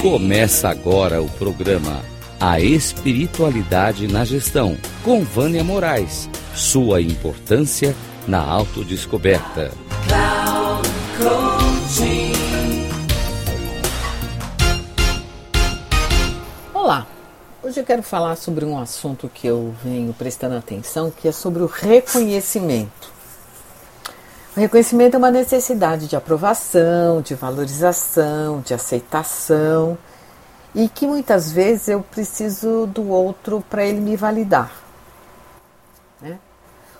Começa agora o programa A Espiritualidade na Gestão, com Vânia Moraes. Sua importância na autodescoberta. Olá! Hoje eu quero falar sobre um assunto que eu venho prestando atenção, que é sobre o reconhecimento. O reconhecimento é uma necessidade de aprovação, de valorização, de aceitação e que muitas vezes eu preciso do outro para ele me validar. Né?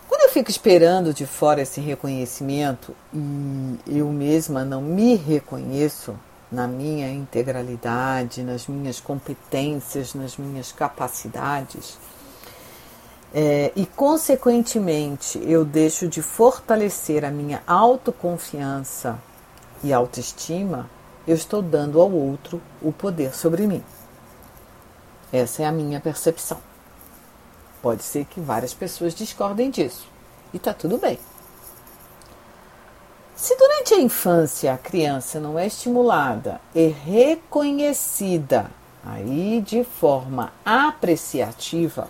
Quando eu fico esperando de fora esse reconhecimento e eu mesma não me reconheço na minha integralidade, nas minhas competências, nas minhas capacidades, é, e, consequentemente, eu deixo de fortalecer a minha autoconfiança e autoestima, eu estou dando ao outro o poder sobre mim. Essa é a minha percepção. Pode ser que várias pessoas discordem disso, e está tudo bem. Se durante a infância a criança não é estimulada e reconhecida aí de forma apreciativa,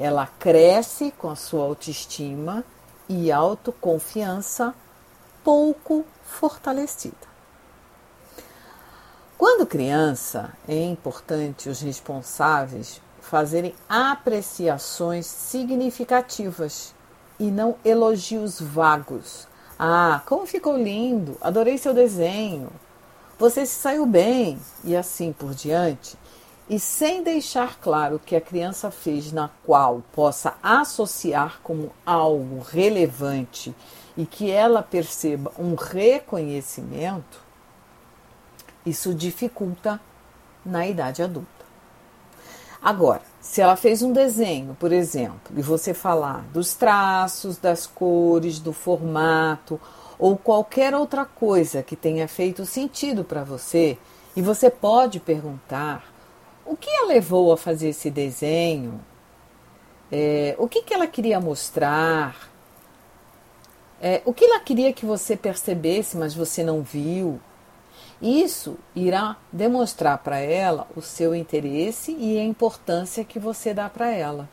ela cresce com a sua autoestima e autoconfiança pouco fortalecida. Quando criança, é importante os responsáveis fazerem apreciações significativas e não elogios vagos. Ah, como ficou lindo! Adorei seu desenho. Você se saiu bem e assim por diante e sem deixar claro que a criança fez na qual possa associar como algo relevante e que ela perceba um reconhecimento, isso dificulta na idade adulta. Agora, se ela fez um desenho, por exemplo, e você falar dos traços, das cores, do formato ou qualquer outra coisa que tenha feito sentido para você, e você pode perguntar o que a levou a fazer esse desenho? É, o que, que ela queria mostrar? É, o que ela queria que você percebesse, mas você não viu? Isso irá demonstrar para ela o seu interesse e a importância que você dá para ela.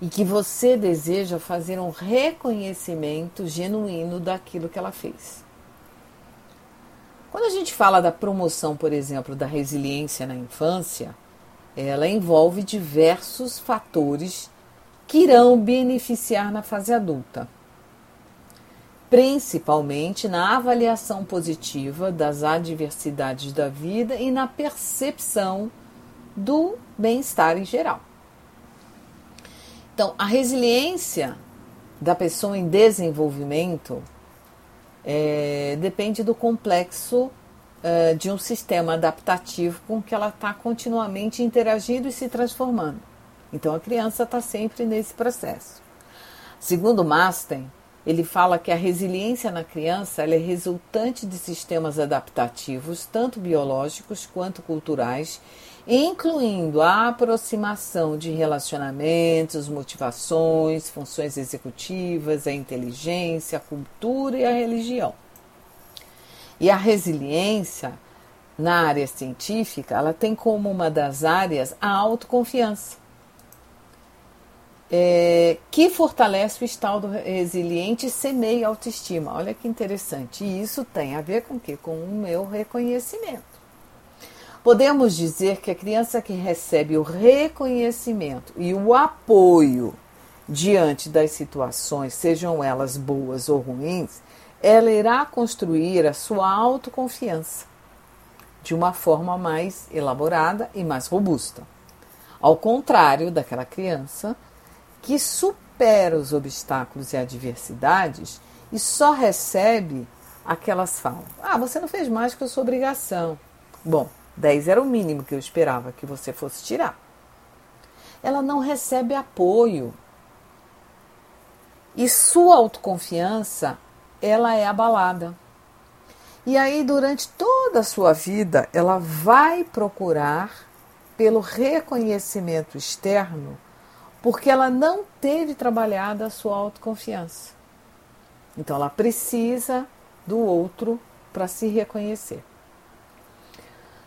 E que você deseja fazer um reconhecimento genuíno daquilo que ela fez. Quando a gente fala da promoção, por exemplo, da resiliência na infância, ela envolve diversos fatores que irão beneficiar na fase adulta, principalmente na avaliação positiva das adversidades da vida e na percepção do bem-estar em geral. Então, a resiliência da pessoa em desenvolvimento é, depende do complexo uh, de um sistema adaptativo com que ela está continuamente interagindo e se transformando. Então a criança está sempre nesse processo. Segundo Masten, ele fala que a resiliência na criança é resultante de sistemas adaptativos, tanto biológicos quanto culturais, incluindo a aproximação de relacionamentos, motivações, funções executivas, a inteligência, a cultura e a religião. E a resiliência, na área científica, ela tem como uma das áreas a autoconfiança, é, que fortalece o estado resiliente e semeia a autoestima. Olha que interessante. E isso tem a ver com o quê? Com o meu reconhecimento. Podemos dizer que a criança que recebe o reconhecimento e o apoio diante das situações, sejam elas boas ou ruins, ela irá construir a sua autoconfiança de uma forma mais elaborada e mais robusta. Ao contrário daquela criança que supera os obstáculos e adversidades e só recebe aquelas falas. Ah, você não fez mais que a sua obrigação. Bom, 10 era o mínimo que eu esperava que você fosse tirar. Ela não recebe apoio. E sua autoconfiança ela é abalada. E aí, durante toda a sua vida, ela vai procurar pelo reconhecimento externo, porque ela não teve trabalhado a sua autoconfiança. Então, ela precisa do outro para se reconhecer.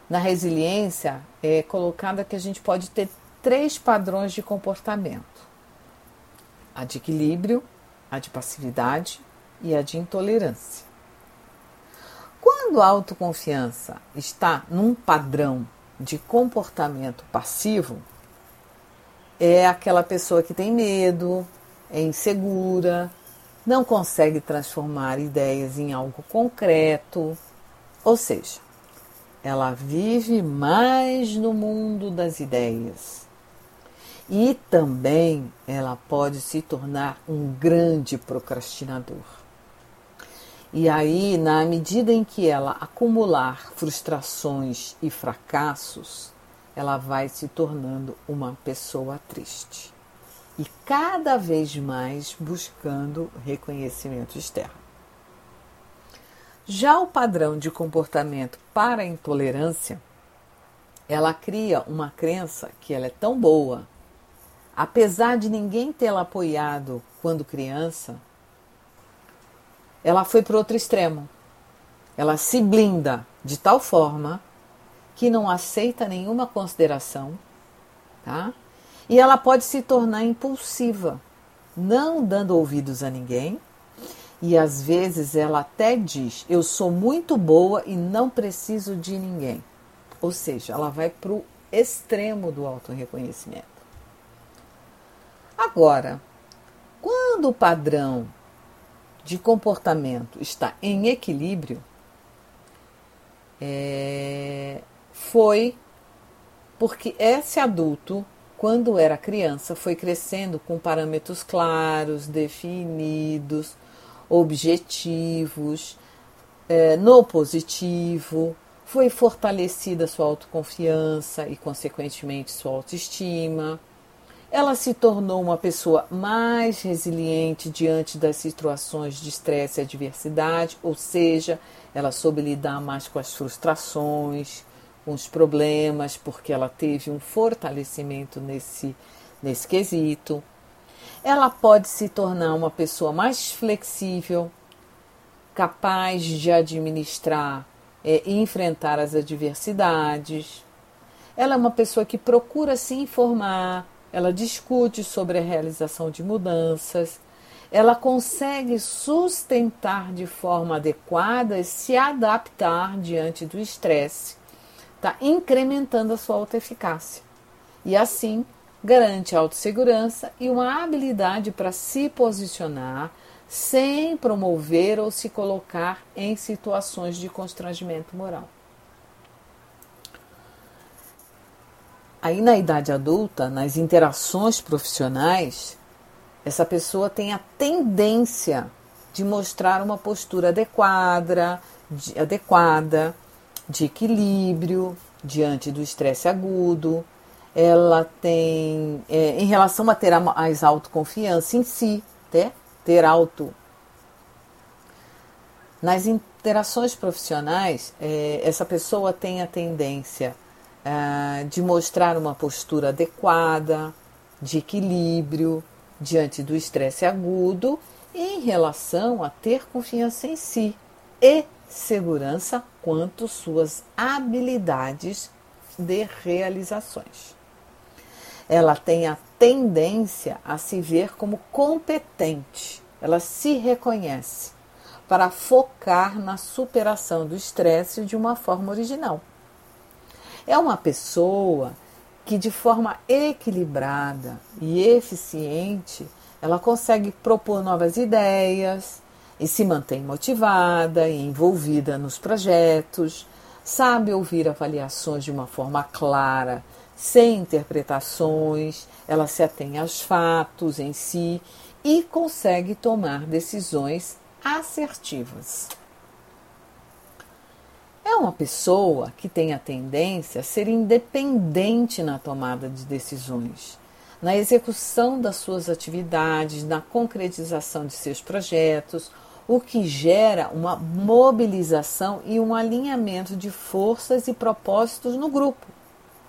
Na resiliência é colocada que a gente pode ter três padrões de comportamento: a de equilíbrio, a de passividade e a de intolerância. Quando a autoconfiança está num padrão de comportamento passivo, é aquela pessoa que tem medo, é insegura, não consegue transformar ideias em algo concreto, ou seja, ela vive mais no mundo das ideias. E também ela pode se tornar um grande procrastinador. E aí, na medida em que ela acumular frustrações e fracassos, ela vai se tornando uma pessoa triste. E cada vez mais buscando reconhecimento externo. Já o padrão de comportamento para a intolerância, ela cria uma crença que ela é tão boa, apesar de ninguém tê-la apoiado quando criança, ela foi para outro extremo. Ela se blinda de tal forma que não aceita nenhuma consideração, tá? E ela pode se tornar impulsiva, não dando ouvidos a ninguém e às vezes ela até diz: Eu sou muito boa e não preciso de ninguém. Ou seja, ela vai para o extremo do auto-reconhecimento. Agora, quando o padrão de comportamento está em equilíbrio, é, foi porque esse adulto, quando era criança, foi crescendo com parâmetros claros, definidos, objetivos, é, no positivo, foi fortalecida sua autoconfiança e, consequentemente, sua autoestima. Ela se tornou uma pessoa mais resiliente diante das situações de estresse e adversidade, ou seja, ela soube lidar mais com as frustrações, com os problemas, porque ela teve um fortalecimento nesse, nesse quesito ela pode se tornar uma pessoa mais flexível, capaz de administrar é, e enfrentar as adversidades. Ela é uma pessoa que procura se informar, ela discute sobre a realização de mudanças, ela consegue sustentar de forma adequada e se adaptar diante do estresse, está incrementando a sua autoeficácia. E assim, garante autossegurança e uma habilidade para se posicionar sem promover ou se colocar em situações de constrangimento moral. Aí na idade adulta, nas interações profissionais, essa pessoa tem a tendência de mostrar uma postura adequada, de, adequada, de equilíbrio diante do estresse agudo, ela tem, é, em relação a ter a mais autoconfiança em si, né? ter auto. Nas interações profissionais, é, essa pessoa tem a tendência é, de mostrar uma postura adequada, de equilíbrio diante do estresse agudo em relação a ter confiança em si e segurança quanto suas habilidades de realizações ela tem a tendência a se ver como competente, ela se reconhece para focar na superação do estresse de uma forma original. É uma pessoa que, de forma equilibrada e eficiente, ela consegue propor novas ideias e se mantém motivada e envolvida nos projetos, sabe ouvir avaliações de uma forma clara sem interpretações, ela se atém aos fatos em si e consegue tomar decisões assertivas. É uma pessoa que tem a tendência a ser independente na tomada de decisões, na execução das suas atividades, na concretização de seus projetos, o que gera uma mobilização e um alinhamento de forças e propósitos no grupo.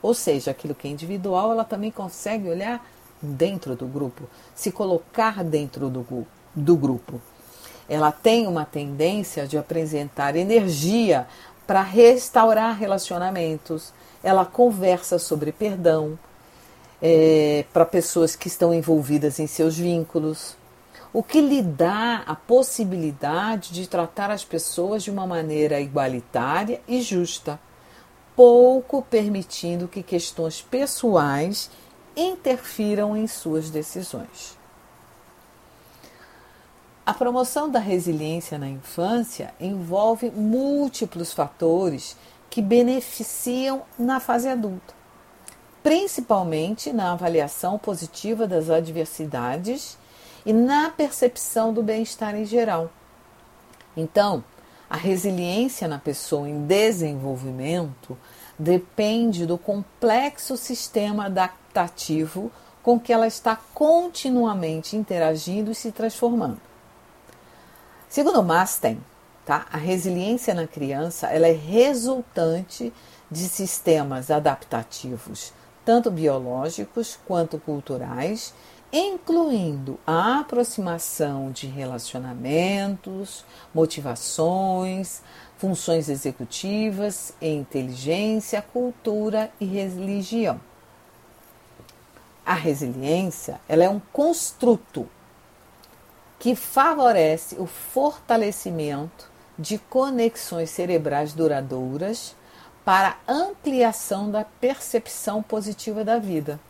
Ou seja, aquilo que é individual, ela também consegue olhar dentro do grupo, se colocar dentro do, do grupo. Ela tem uma tendência de apresentar energia para restaurar relacionamentos, ela conversa sobre perdão é, para pessoas que estão envolvidas em seus vínculos, o que lhe dá a possibilidade de tratar as pessoas de uma maneira igualitária e justa, pouco permitindo que questões pessoais interfiram em suas decisões. A promoção da resiliência na infância envolve múltiplos fatores que beneficiam na fase adulta, principalmente na avaliação positiva das adversidades e na percepção do bem-estar em geral. Então, a resiliência na pessoa em desenvolvimento depende do complexo sistema adaptativo com que ela está continuamente interagindo e se transformando. Segundo Masten, Tá? A resiliência na criança ela é resultante de sistemas adaptativos, tanto biológicos quanto culturais, incluindo a aproximação de relacionamentos, motivações, funções executivas, inteligência, cultura e religião. A resiliência ela é um construto que favorece o fortalecimento de conexões cerebrais duradouras para ampliação da percepção positiva da vida.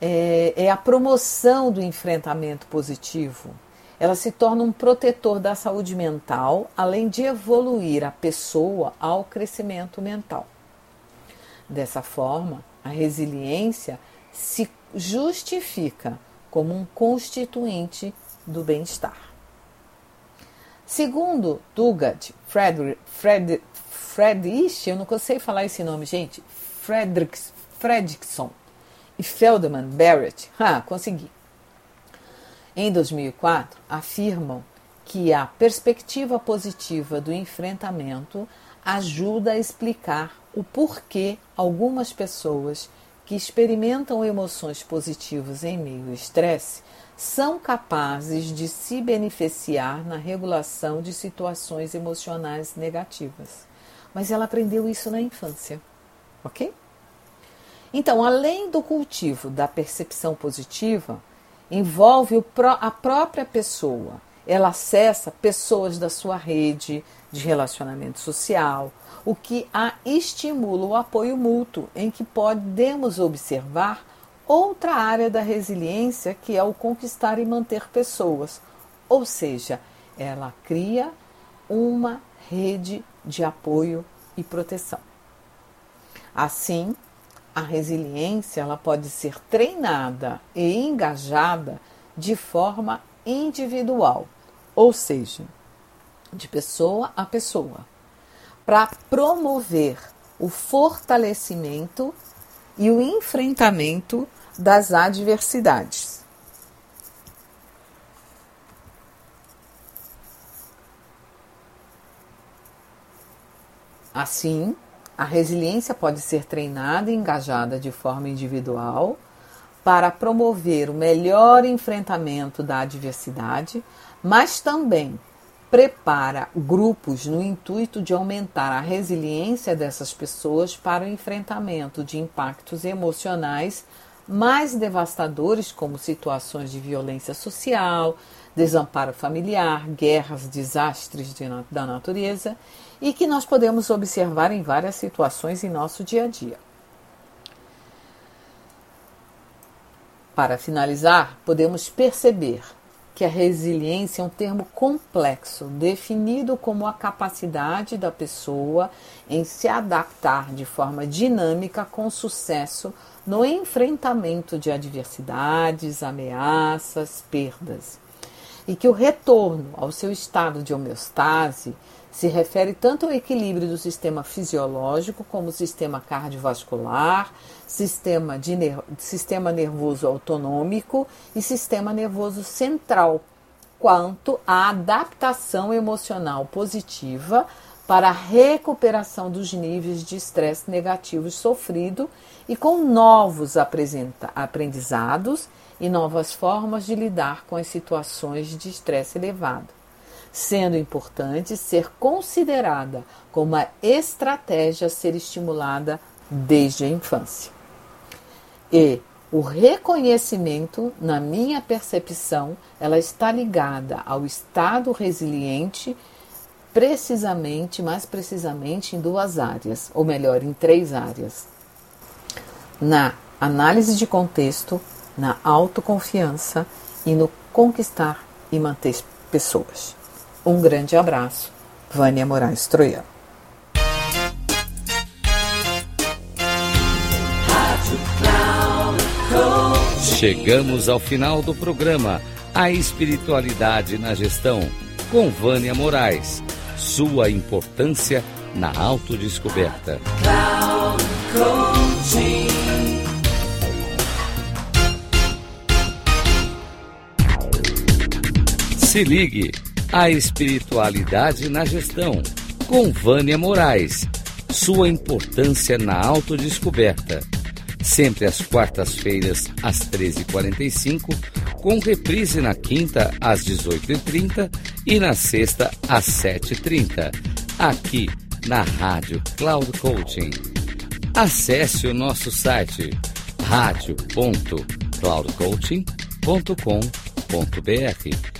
É, é, a promoção do enfrentamento positivo. Ela se torna um protetor da saúde mental, além de evoluir a pessoa ao crescimento mental. Dessa forma, a resiliência se justifica como um constituinte do bem-estar. Segundo Dugat Fred, Fred, Friedrich, eu não consigo falar esse nome, gente, Fredricks, Fredrickson e Feldman Barrett, ah, consegui. Em 2004, afirmam que a perspectiva positiva do enfrentamento ajuda a explicar o porquê algumas pessoas que experimentam emoções positivas em meio ao estresse são capazes de se beneficiar na regulação de situações emocionais negativas. Mas ela aprendeu isso na infância, ok? Então, além do cultivo da percepção positiva, envolve a própria pessoa. Ela acessa pessoas da sua rede de relacionamento social, o que a estimula o apoio mútuo, em que podemos observar outra área da resiliência que é o conquistar e manter pessoas, ou seja, ela cria uma rede de apoio e proteção. Assim, a resiliência ela pode ser treinada e engajada de forma individual, ou seja, de pessoa a pessoa, para promover o fortalecimento e o enfrentamento das adversidades. Assim, a resiliência pode ser treinada e engajada de forma individual para promover o melhor enfrentamento da adversidade, mas também prepara grupos no intuito de aumentar a resiliência dessas pessoas para o enfrentamento de impactos emocionais mais devastadores, como situações de violência social, desamparo familiar, guerras, desastres de, da natureza, e que nós podemos observar em várias situações em nosso dia a dia. Para finalizar, podemos perceber que a resiliência é um termo complexo, definido como a capacidade da pessoa em se adaptar de forma dinâmica com sucesso no enfrentamento de adversidades, ameaças, perdas. E que o retorno ao seu estado de homeostase se refere tanto ao equilíbrio do sistema fisiológico como sistema cardiovascular, sistema, de sistema nervoso autonômico e sistema nervoso central, quanto à adaptação emocional positiva para a recuperação dos níveis de estresse negativos sofrido e com novos aprendizados e novas formas de lidar com as situações de estresse elevado. Sendo importante ser considerada como uma estratégia a ser estimulada desde a infância. E o reconhecimento, na minha percepção, ela está ligada ao estado resiliente, precisamente, mais precisamente em duas áreas, ou melhor, em três áreas. Na análise de contexto, na autoconfiança e no conquistar e manter pessoas. Um grande abraço, Vânia Moraes Troiano. Chegamos ao final do programa A Espiritualidade na Gestão, com Vânia Moraes. Sua importância na autodescoberta. Se ligue A Espiritualidade na Gestão, com Vânia Moraes. Sua importância na autodescoberta sempre às quartas-feiras, às 13h45, com reprise na quinta, às 18h30 e na sexta, às 7h30, aqui na Rádio Cloud Coaching. Acesse o nosso site radio.cloudcoaching.com.br